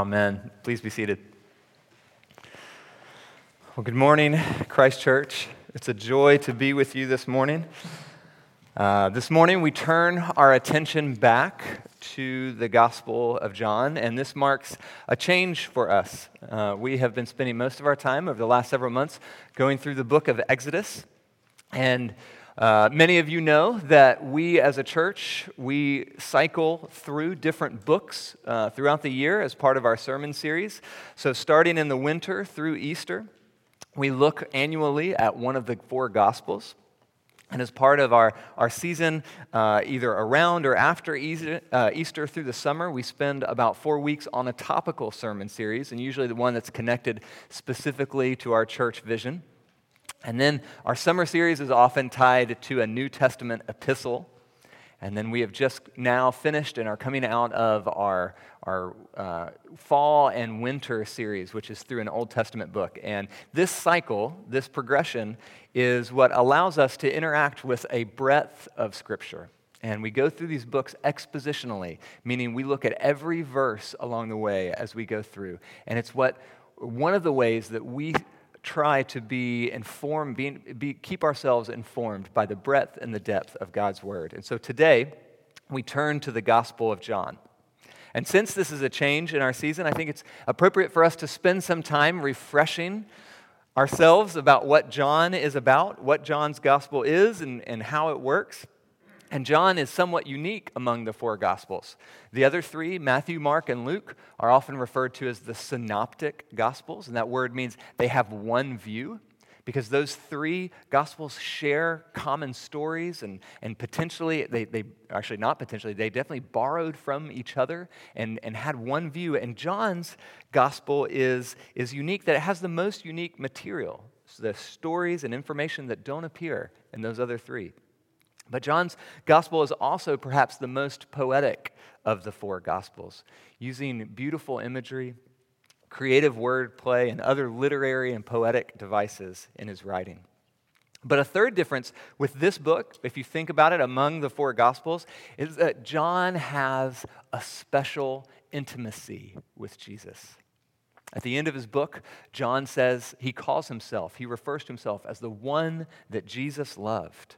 Amen. Please be seated. Well, good morning, Christ Church. It's a joy to be with you this morning. Uh, this morning, we turn our attention back to the Gospel of John, and this marks a change for us. Uh, we have been spending most of our time over the last several months going through the book of Exodus, and uh, many of you know that we as a church, we cycle through different books uh, throughout the year as part of our sermon series. So, starting in the winter through Easter, we look annually at one of the four Gospels. And as part of our, our season, uh, either around or after Easter, uh, Easter through the summer, we spend about four weeks on a topical sermon series, and usually the one that's connected specifically to our church vision. And then our summer series is often tied to a New Testament epistle. And then we have just now finished and are coming out of our, our uh, fall and winter series, which is through an Old Testament book. And this cycle, this progression, is what allows us to interact with a breadth of Scripture. And we go through these books expositionally, meaning we look at every verse along the way as we go through. And it's what one of the ways that we try to be informed, be, be, keep ourselves informed by the breadth and the depth of God's Word. And so today, we turn to the Gospel of John. And since this is a change in our season, I think it's appropriate for us to spend some time refreshing ourselves about what John is about, what John's Gospel is, and, and how it works. And John is somewhat unique among the four Gospels. The other three, Matthew, Mark, and Luke, are often referred to as the synoptic Gospels, and that word means they have one view because those three Gospels share common stories and, and potentially, they, they actually not potentially, they definitely borrowed from each other and, and had one view. And John's Gospel is, is unique that it has the most unique material, so the stories and information that don't appear in those other three. But John's gospel is also perhaps the most poetic of the four gospels, using beautiful imagery, creative wordplay, and other literary and poetic devices in his writing. But a third difference with this book, if you think about it among the four gospels, is that John has a special intimacy with Jesus. At the end of his book, John says he calls himself, he refers to himself as the one that Jesus loved.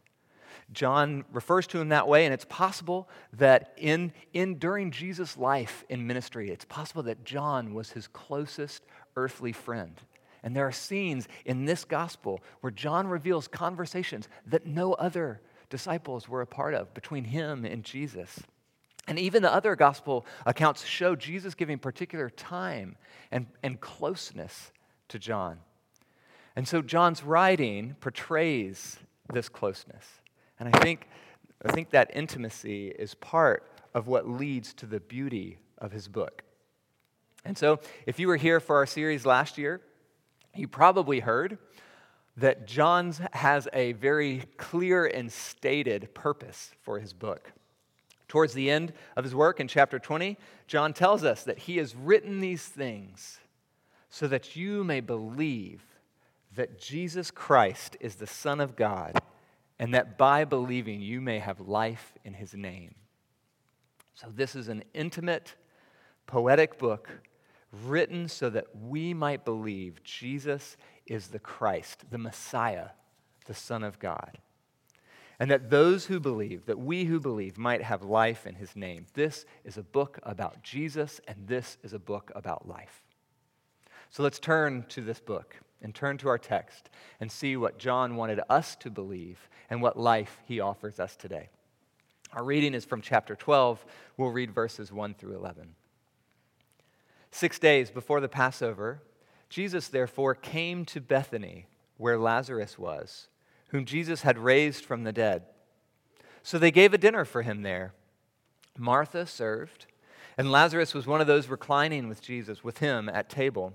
John refers to him that way, and it's possible that in, in during Jesus' life in ministry, it's possible that John was his closest earthly friend. And there are scenes in this gospel where John reveals conversations that no other disciples were a part of between him and Jesus. And even the other gospel accounts show Jesus giving particular time and, and closeness to John. And so John's writing portrays this closeness. And I think, I think that intimacy is part of what leads to the beauty of his book. And so, if you were here for our series last year, you probably heard that John has a very clear and stated purpose for his book. Towards the end of his work in chapter 20, John tells us that he has written these things so that you may believe that Jesus Christ is the Son of God and that by believing you may have life in his name. So, this is an intimate, poetic book written so that we might believe Jesus is the Christ, the Messiah, the Son of God. And that those who believe, that we who believe, might have life in his name. This is a book about Jesus, and this is a book about life. So let's turn to this book and turn to our text and see what John wanted us to believe and what life he offers us today. Our reading is from chapter 12. We'll read verses 1 through 11. Six days before the Passover, Jesus therefore came to Bethany, where Lazarus was, whom Jesus had raised from the dead. So they gave a dinner for him there. Martha served, and Lazarus was one of those reclining with Jesus, with him at table.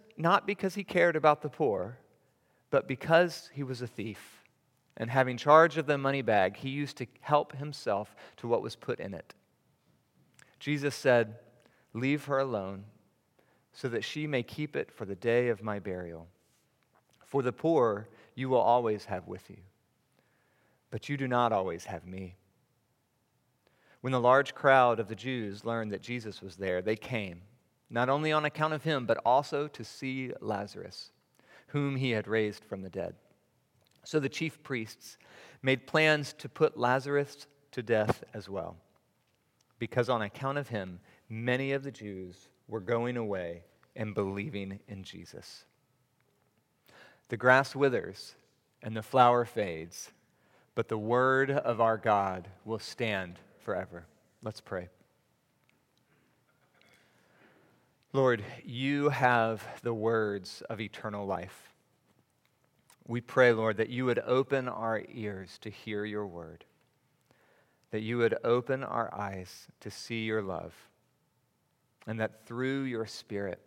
not because he cared about the poor, but because he was a thief. And having charge of the money bag, he used to help himself to what was put in it. Jesus said, Leave her alone, so that she may keep it for the day of my burial. For the poor you will always have with you, but you do not always have me. When the large crowd of the Jews learned that Jesus was there, they came, not only on account of him, but also to see Lazarus, whom he had raised from the dead. So the chief priests made plans to put Lazarus to death as well, because on account of him, many of the Jews were going away and believing in Jesus. The grass withers and the flower fades, but the word of our God will stand forever. Let's pray. Lord, you have the words of eternal life. We pray, Lord, that you would open our ears to hear your word, that you would open our eyes to see your love, and that through your Spirit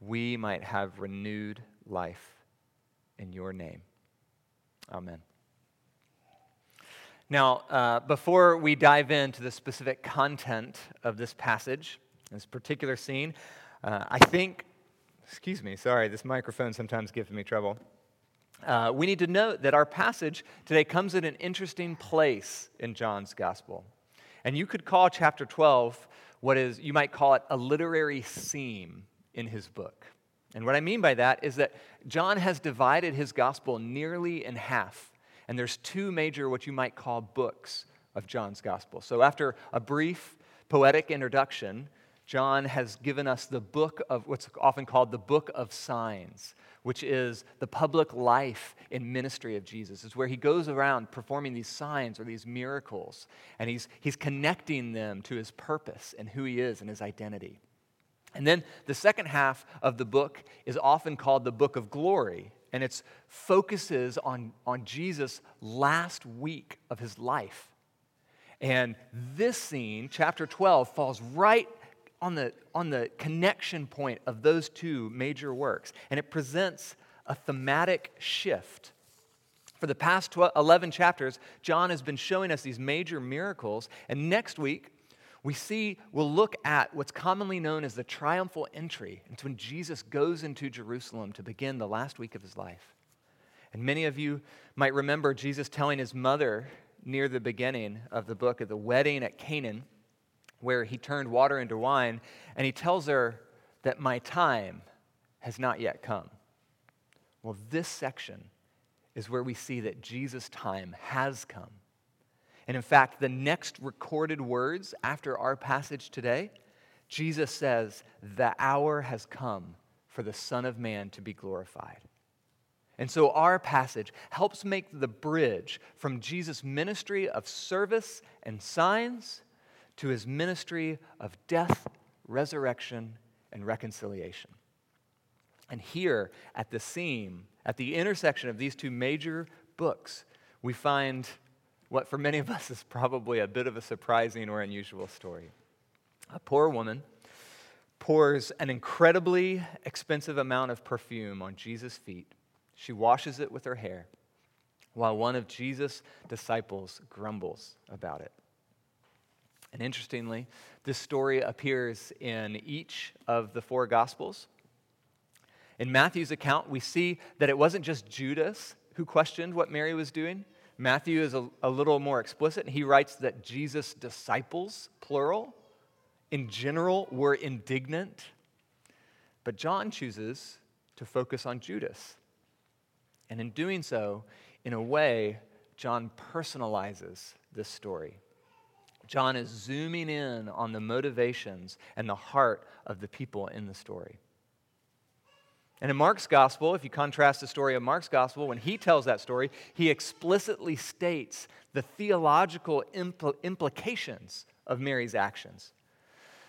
we might have renewed life in your name. Amen. Now, uh, before we dive into the specific content of this passage, this particular scene, uh, I think, excuse me, sorry, this microphone sometimes gives me trouble. Uh, we need to note that our passage today comes at an interesting place in John's gospel. And you could call chapter 12 what is, you might call it a literary seam in his book. And what I mean by that is that John has divided his gospel nearly in half and there's two major, what you might call, books of John's gospel. So after a brief poetic introduction, John has given us the book of what's often called the book of signs, which is the public life and ministry of Jesus. It's where he goes around performing these signs or these miracles, and he's, he's connecting them to his purpose and who he is and his identity. And then the second half of the book is often called the book of glory, and it focuses on, on Jesus' last week of his life. And this scene, chapter 12, falls right on the, on the connection point of those two major works. And it presents a thematic shift. For the past 12, 11 chapters, John has been showing us these major miracles. And next week, we see, we'll look at what's commonly known as the triumphal entry. It's when Jesus goes into Jerusalem to begin the last week of his life. And many of you might remember Jesus telling his mother near the beginning of the book of the wedding at Canaan, where he turned water into wine, and he tells her that my time has not yet come. Well, this section is where we see that Jesus' time has come. And in fact, the next recorded words after our passage today, Jesus says, The hour has come for the Son of Man to be glorified. And so our passage helps make the bridge from Jesus' ministry of service and signs to his ministry of death, resurrection, and reconciliation. And here at the seam, at the intersection of these two major books, we find what for many of us is probably a bit of a surprising or unusual story. A poor woman pours an incredibly expensive amount of perfume on Jesus' feet. She washes it with her hair, while one of Jesus' disciples grumbles about it. And interestingly, this story appears in each of the four Gospels. In Matthew's account, we see that it wasn't just Judas who questioned what Mary was doing, Matthew is a, a little more explicit. He writes that Jesus' disciples, plural, in general, were indignant. But John chooses to focus on Judas. And in doing so, in a way, John personalizes this story. John is zooming in on the motivations and the heart of the people in the story. And in Mark's gospel, if you contrast the story of Mark's gospel, when he tells that story, he explicitly states the theological impl- implications of Mary's actions.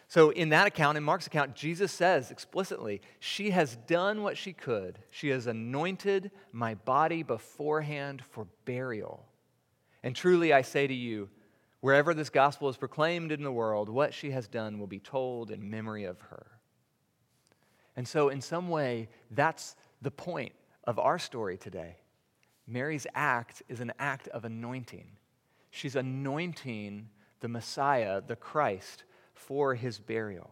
So, in that account, in Mark's account, Jesus says explicitly, She has done what she could. She has anointed my body beforehand for burial. And truly, I say to you, Wherever this gospel is proclaimed in the world, what she has done will be told in memory of her. And so, in some way, that's the point of our story today. Mary's act is an act of anointing. She's anointing the Messiah, the Christ, for his burial.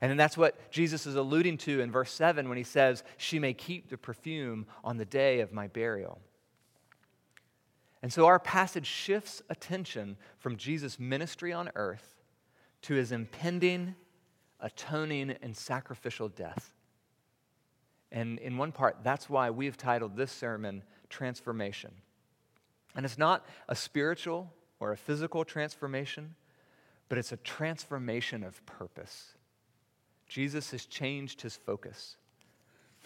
And that's what Jesus is alluding to in verse 7 when he says, She may keep the perfume on the day of my burial. And so our passage shifts attention from Jesus' ministry on earth to his impending, atoning, and sacrificial death. And in one part, that's why we've titled this sermon Transformation. And it's not a spiritual or a physical transformation, but it's a transformation of purpose. Jesus has changed his focus.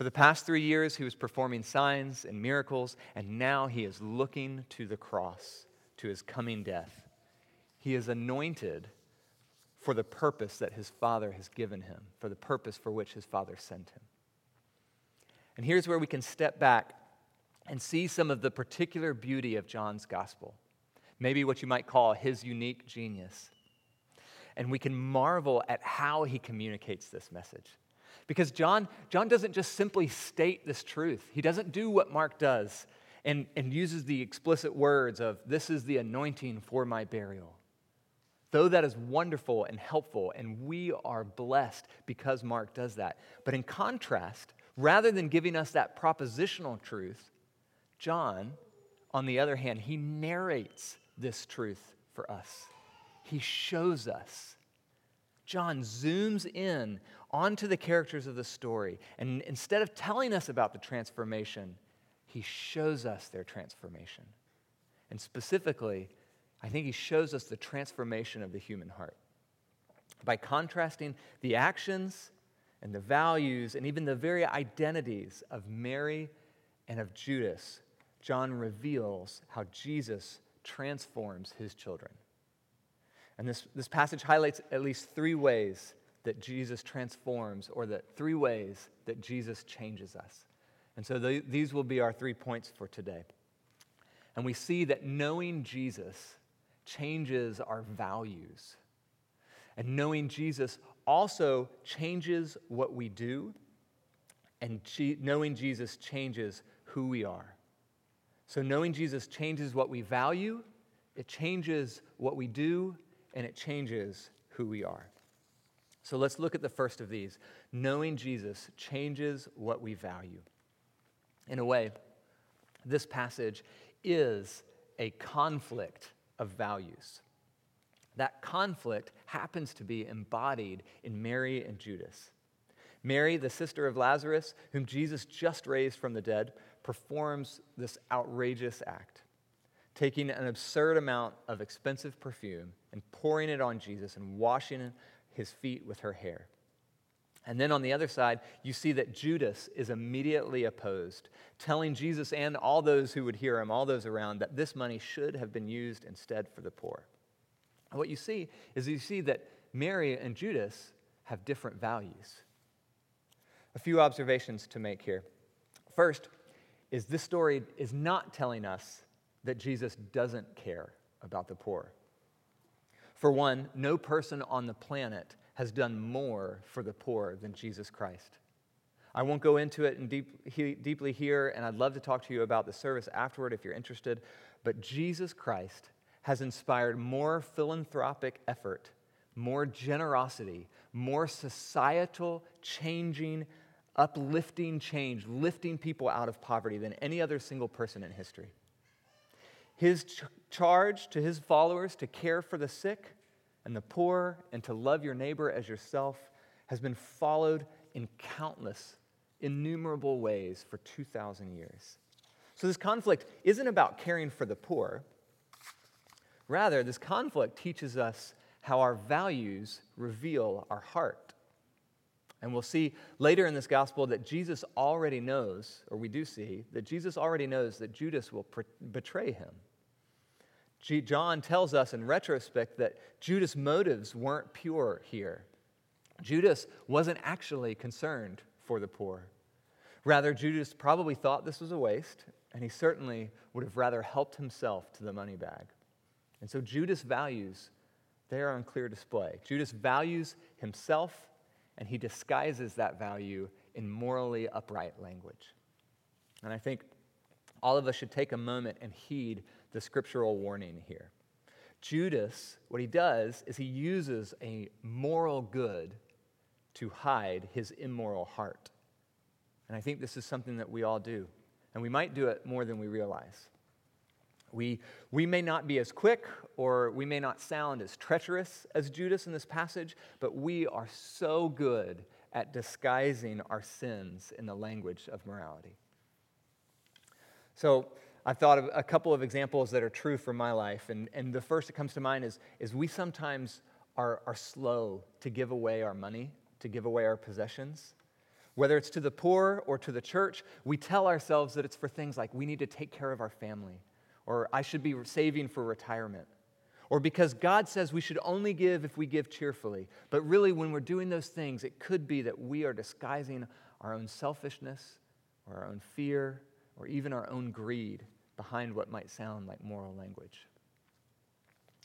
For the past three years, he was performing signs and miracles, and now he is looking to the cross, to his coming death. He is anointed for the purpose that his Father has given him, for the purpose for which his Father sent him. And here's where we can step back and see some of the particular beauty of John's gospel, maybe what you might call his unique genius. And we can marvel at how he communicates this message. Because John, John doesn't just simply state this truth, he doesn't do what Mark does and, and uses the explicit words of, This is the anointing for my burial. Though that is wonderful and helpful, and we are blessed because Mark does that. But in contrast, rather than giving us that propositional truth, John, on the other hand, he narrates this truth for us. He shows us John zooms in onto the characters of the story. And instead of telling us about the transformation, he shows us their transformation. And specifically, I think he shows us the transformation of the human heart. By contrasting the actions and the values and even the very identities of Mary and of Judas, John reveals how Jesus transforms his children. And this, this passage highlights at least three ways that Jesus transforms, or the three ways that Jesus changes us. And so the, these will be our three points for today. And we see that knowing Jesus changes our values. And knowing Jesus also changes what we do. And knowing Jesus changes who we are. So knowing Jesus changes what we value, it changes what we do, and it changes who we are. So let's look at the first of these. Knowing Jesus changes what we value. In a way, this passage is a conflict of values. That conflict happens to be embodied in Mary and Judas. Mary, the sister of Lazarus, whom Jesus just raised from the dead, performs this outrageous act taking an absurd amount of expensive perfume and pouring it on Jesus and washing his feet with her hair. And then on the other side, you see that Judas is immediately opposed, telling Jesus and all those who would hear him, all those around, that this money should have been used instead for the poor. And what you see is you see that Mary and Judas have different values. A few observations to make here. First, is this story is not telling us that Jesus doesn't care about the poor. For one, no person on the planet has done more for the poor than Jesus Christ. I won't go into it in deep, he, deeply here, and I'd love to talk to you about the service afterward if you're interested. But Jesus Christ has inspired more philanthropic effort, more generosity, more societal changing, uplifting change, lifting people out of poverty than any other single person in history. His ch- charge to his followers to care for the sick and the poor and to love your neighbor as yourself has been followed in countless, innumerable ways for 2,000 years. So, this conflict isn't about caring for the poor. Rather, this conflict teaches us how our values reveal our heart. And we'll see later in this gospel that Jesus already knows, or we do see, that Jesus already knows that Judas will betray him. John tells us in retrospect that Judas' motives weren't pure here. Judas wasn't actually concerned for the poor. Rather, Judas probably thought this was a waste, and he certainly would have rather helped himself to the money bag. And so Judas' values, they are on clear display. Judas values himself, and he disguises that value in morally upright language. And I think all of us should take a moment and heed the scriptural warning here. Judas, what he does is he uses a moral good to hide his immoral heart. And I think this is something that we all do. And we might do it more than we realize. We, we may not be as quick or we may not sound as treacherous as Judas in this passage, but we are so good at disguising our sins in the language of morality. So, I've thought of a couple of examples that are true for my life. And, and the first that comes to mind is, is we sometimes are, are slow to give away our money, to give away our possessions. Whether it's to the poor or to the church, we tell ourselves that it's for things like we need to take care of our family, or I should be saving for retirement, or because God says we should only give if we give cheerfully. But really, when we're doing those things, it could be that we are disguising our own selfishness or our own fear or even our own greed behind what might sound like moral language.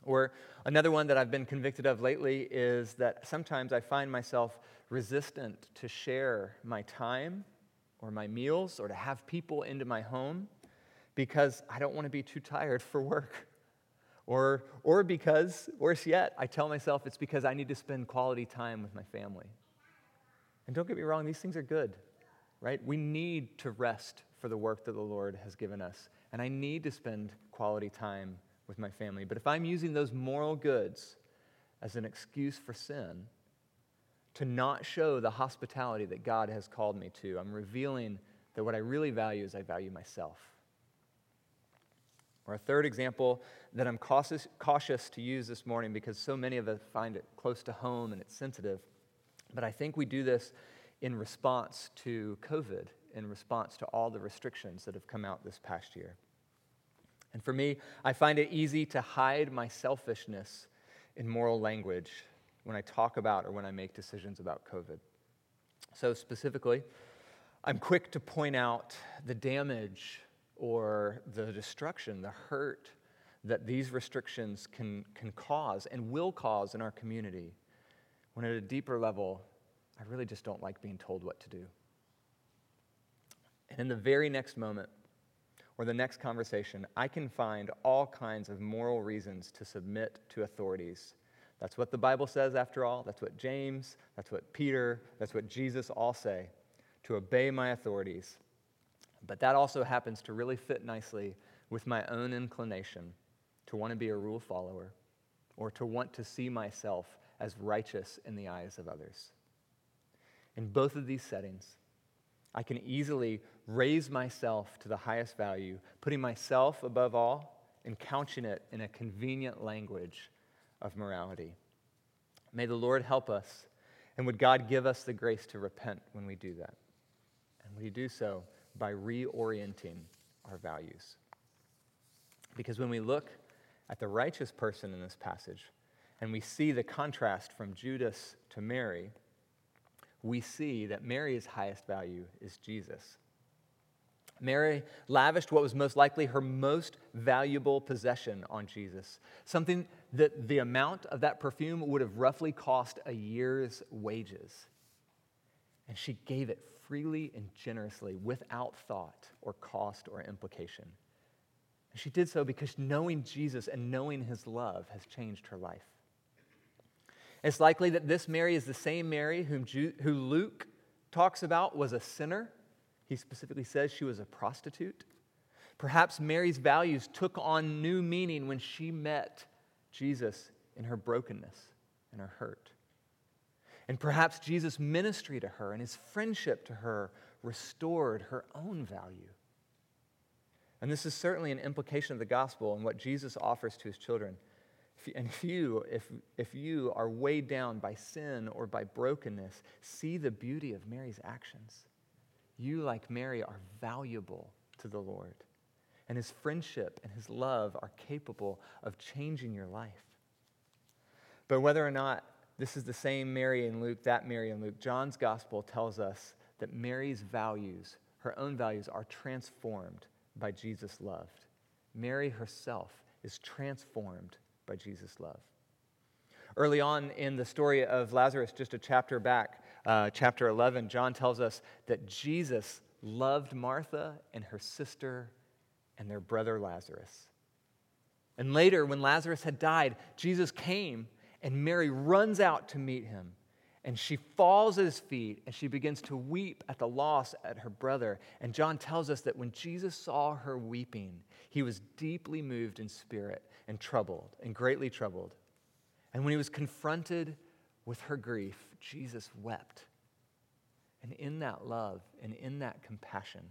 Or another one that I've been convicted of lately is that sometimes I find myself resistant to share my time or my meals or to have people into my home because I don't want to be too tired for work. Or, or because, worse yet, I tell myself it's because I need to spend quality time with my family. And don't get me wrong, these things are good, right? We need to rest for the work that the Lord has given us. And I need to spend quality time with my family. But if I'm using those moral goods as an excuse for sin, to not show the hospitality that God has called me to, I'm revealing that what I really value is I value myself. Or a third example that I'm cautious, cautious to use this morning because so many of us find it close to home and it's sensitive. But I think we do this in response to COVID in response to all the restrictions that have come out this past year. And for me, I find it easy to hide my selfishness in moral language when I talk about or when I make decisions about COVID. So, specifically, I'm quick to point out the damage or the destruction, the hurt that these restrictions can, can cause and will cause in our community, when at a deeper level, I really just don't like being told what to do. And in the very next moment, or the next conversation, I can find all kinds of moral reasons to submit to authorities. That's what the Bible says, after all. That's what James, that's what Peter, that's what Jesus all say to obey my authorities. But that also happens to really fit nicely with my own inclination to want to be a rule follower or to want to see myself as righteous in the eyes of others. In both of these settings, I can easily raise myself to the highest value, putting myself above all and couching it in a convenient language of morality. May the Lord help us, and would God give us the grace to repent when we do that? And we do so by reorienting our values. Because when we look at the righteous person in this passage, and we see the contrast from Judas to Mary, we see that Mary's highest value is Jesus. Mary lavished what was most likely her most valuable possession on Jesus, something that the amount of that perfume would have roughly cost a year's wages. And she gave it freely and generously without thought or cost or implication. And she did so because knowing Jesus and knowing his love has changed her life. It's likely that this Mary is the same Mary whom, Ju- who Luke talks about was a sinner. He specifically says she was a prostitute. Perhaps Mary's values took on new meaning when she met Jesus in her brokenness and her hurt. And perhaps Jesus' ministry to her and his friendship to her restored her own value. And this is certainly an implication of the gospel and what Jesus offers to his children. And if you, if, if you are weighed down by sin or by brokenness, see the beauty of Mary's actions. You, like Mary, are valuable to the Lord. And his friendship and his love are capable of changing your life. But whether or not this is the same Mary in Luke, that Mary in Luke, John's gospel tells us that Mary's values, her own values, are transformed by Jesus' love. Mary herself is transformed by Jesus' love. Early on in the story of Lazarus, just a chapter back, uh, chapter 11, John tells us that Jesus loved Martha and her sister and their brother Lazarus. And later, when Lazarus had died, Jesus came and Mary runs out to meet him. And she falls at his feet and she begins to weep at the loss at her brother. And John tells us that when Jesus saw her weeping, he was deeply moved in spirit and troubled, and greatly troubled. And when he was confronted with her grief, Jesus wept. And in that love and in that compassion,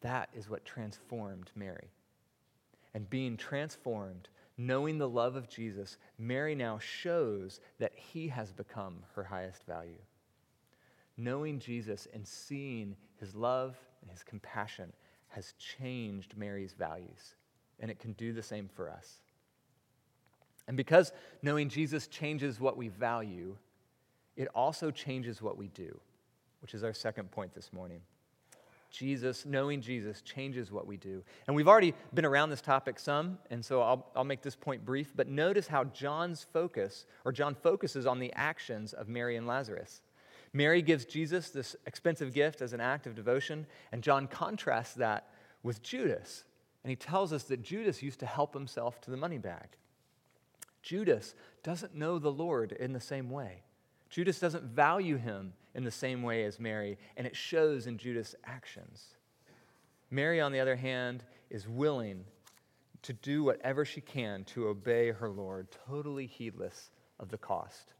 that is what transformed Mary. And being transformed, knowing the love of Jesus, Mary now shows that he has become her highest value. Knowing Jesus and seeing his love and his compassion has changed Mary's values, and it can do the same for us. And because knowing Jesus changes what we value, it also changes what we do which is our second point this morning. Jesus, knowing Jesus, changes what we do. And we've already been around this topic some, and so I'll, I'll make this point brief. But notice how John's focus, or John focuses on the actions of Mary and Lazarus. Mary gives Jesus this expensive gift as an act of devotion, and John contrasts that with Judas. And he tells us that Judas used to help himself to the money bag. Judas doesn't know the Lord in the same way. Judas doesn't value him in the same way as Mary, and it shows in Judas' actions. Mary, on the other hand, is willing to do whatever she can to obey her Lord, totally heedless of the cost.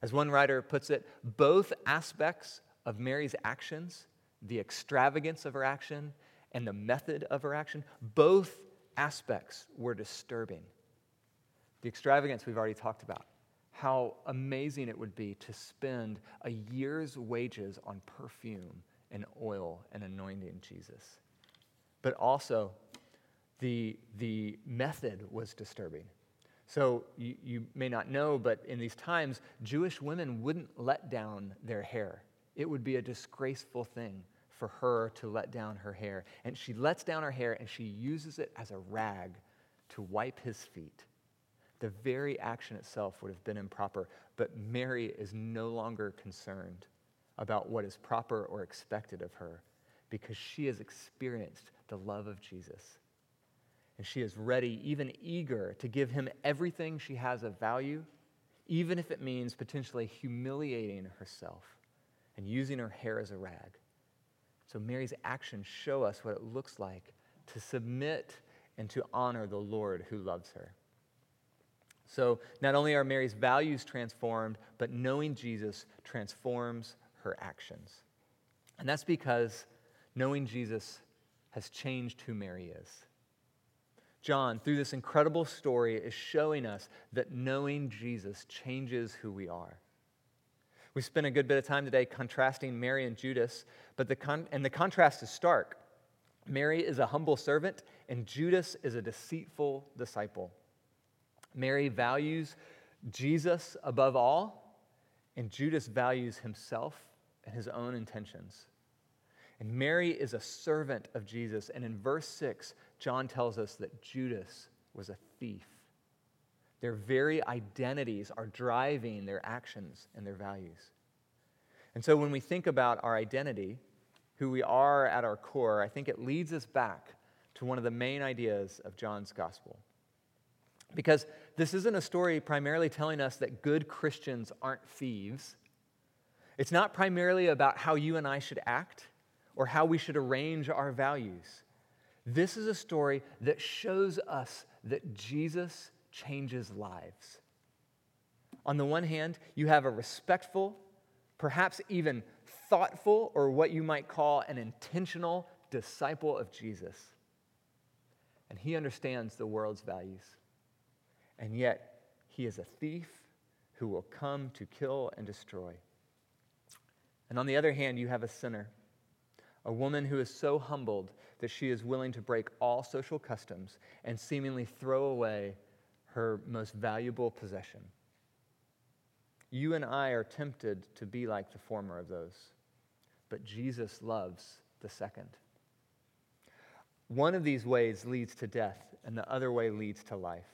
As one writer puts it, both aspects of Mary's actions, the extravagance of her action and the method of her action, both aspects were disturbing. The extravagance we've already talked about how amazing it would be to spend a year's wages on perfume and oil and anointing Jesus. But also, the, the method was disturbing. So you, you may not know, but in these times, Jewish women wouldn't let down their hair. It would be a disgraceful thing for her to let down her hair. And she lets down her hair and she uses it as a rag to wipe his feet the very action itself would have been improper. But Mary is no longer concerned about what is proper or expected of her because she has experienced the love of Jesus. And she is ready, even eager, to give him everything she has of value, even if it means potentially humiliating herself and using her hair as a rag. So Mary's actions show us what it looks like to submit and to honor the Lord who loves her. So not only are Mary's values transformed, but knowing Jesus transforms her actions. And that's because knowing Jesus has changed who Mary is. John, through this incredible story, is showing us that knowing Jesus changes who we are. We spent a good bit of time today contrasting Mary and Judas, but the con- and the contrast is stark. Mary is a humble servant, and Judas is a deceitful disciple. Mary values Jesus above all, and Judas values himself and his own intentions. And Mary is a servant of Jesus. And in verse 6, John tells us that Judas was a thief. Their very identities are driving their actions and their values. And so when we think about our identity, who we are at our core, I think it leads us back to one of the main ideas of John's gospel. Because this isn't a story primarily telling us that good Christians aren't thieves. It's not primarily about how you and I should act or how we should arrange our values. This is a story that shows us that Jesus changes lives. On the one hand, you have a respectful, perhaps even thoughtful, or what you might call an intentional disciple of Jesus. And he understands the world's values and yet he is a thief who will come to kill and destroy. And on the other hand, you have a sinner, a woman who is so humbled that she is willing to break all social customs and seemingly throw away her most valuable possession. You and I are tempted to be like the former of those, but Jesus loves the second. One of these ways leads to death, and the other way leads to life.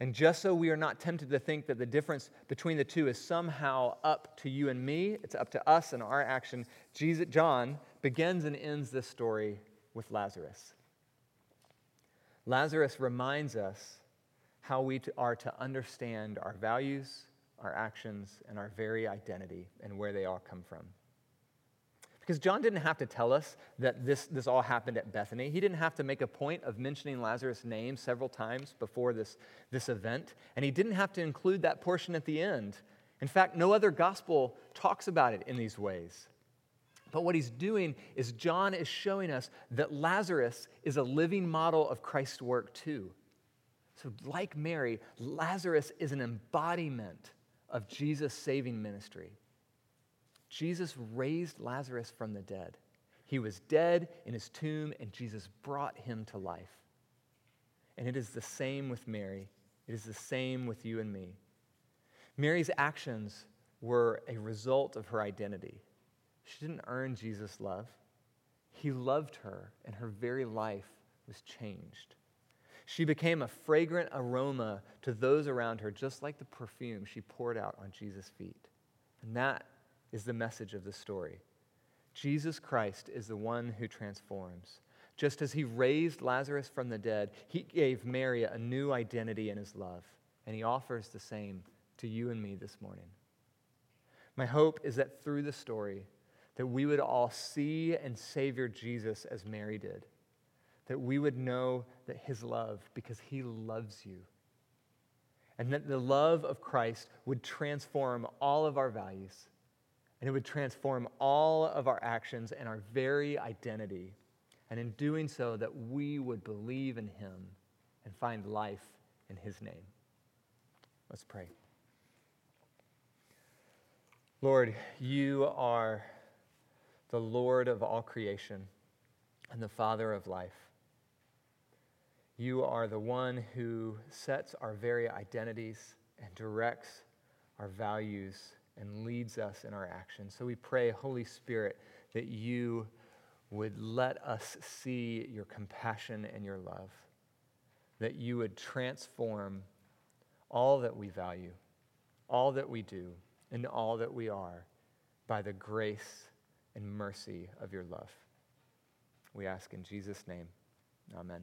And just so we are not tempted to think that the difference between the two is somehow up to you and me, it's up to us and our action, Jesus, John begins and ends this story with Lazarus. Lazarus reminds us how we are to understand our values, our actions, and our very identity and where they all come from. Because John didn't have to tell us that this, this all happened at Bethany. He didn't have to make a point of mentioning Lazarus' name several times before this, this event. And he didn't have to include that portion at the end. In fact, no other gospel talks about it in these ways. But what he's doing is John is showing us that Lazarus is a living model of Christ's work too. So, like Mary, Lazarus is an embodiment of Jesus' saving ministry. Jesus raised Lazarus from the dead. He was dead in his tomb, and Jesus brought him to life. And it is the same with Mary. It is the same with you and me. Mary's actions were a result of her identity. She didn't earn Jesus' love. He loved her, and her very life was changed. She became a fragrant aroma to those around her, just like the perfume she poured out on Jesus' feet. And that is the message of the story. Jesus Christ is the one who transforms. Just as he raised Lazarus from the dead, he gave Mary a new identity in his love, and he offers the same to you and me this morning. My hope is that through the story, that we would all see and savor Jesus as Mary did. That we would know that his love, because he loves you. And that the love of Christ would transform all of our values and it would transform all of our actions and our very identity. And in doing so, that we would believe in him and find life in his name. Let's pray. Lord, you are the Lord of all creation and the Father of life. You are the one who sets our very identities and directs our values and leads us in our actions. So we pray, Holy Spirit, that you would let us see your compassion and your love, that you would transform all that we value, all that we do, and all that we are by the grace and mercy of your love. We ask in Jesus' name. Amen.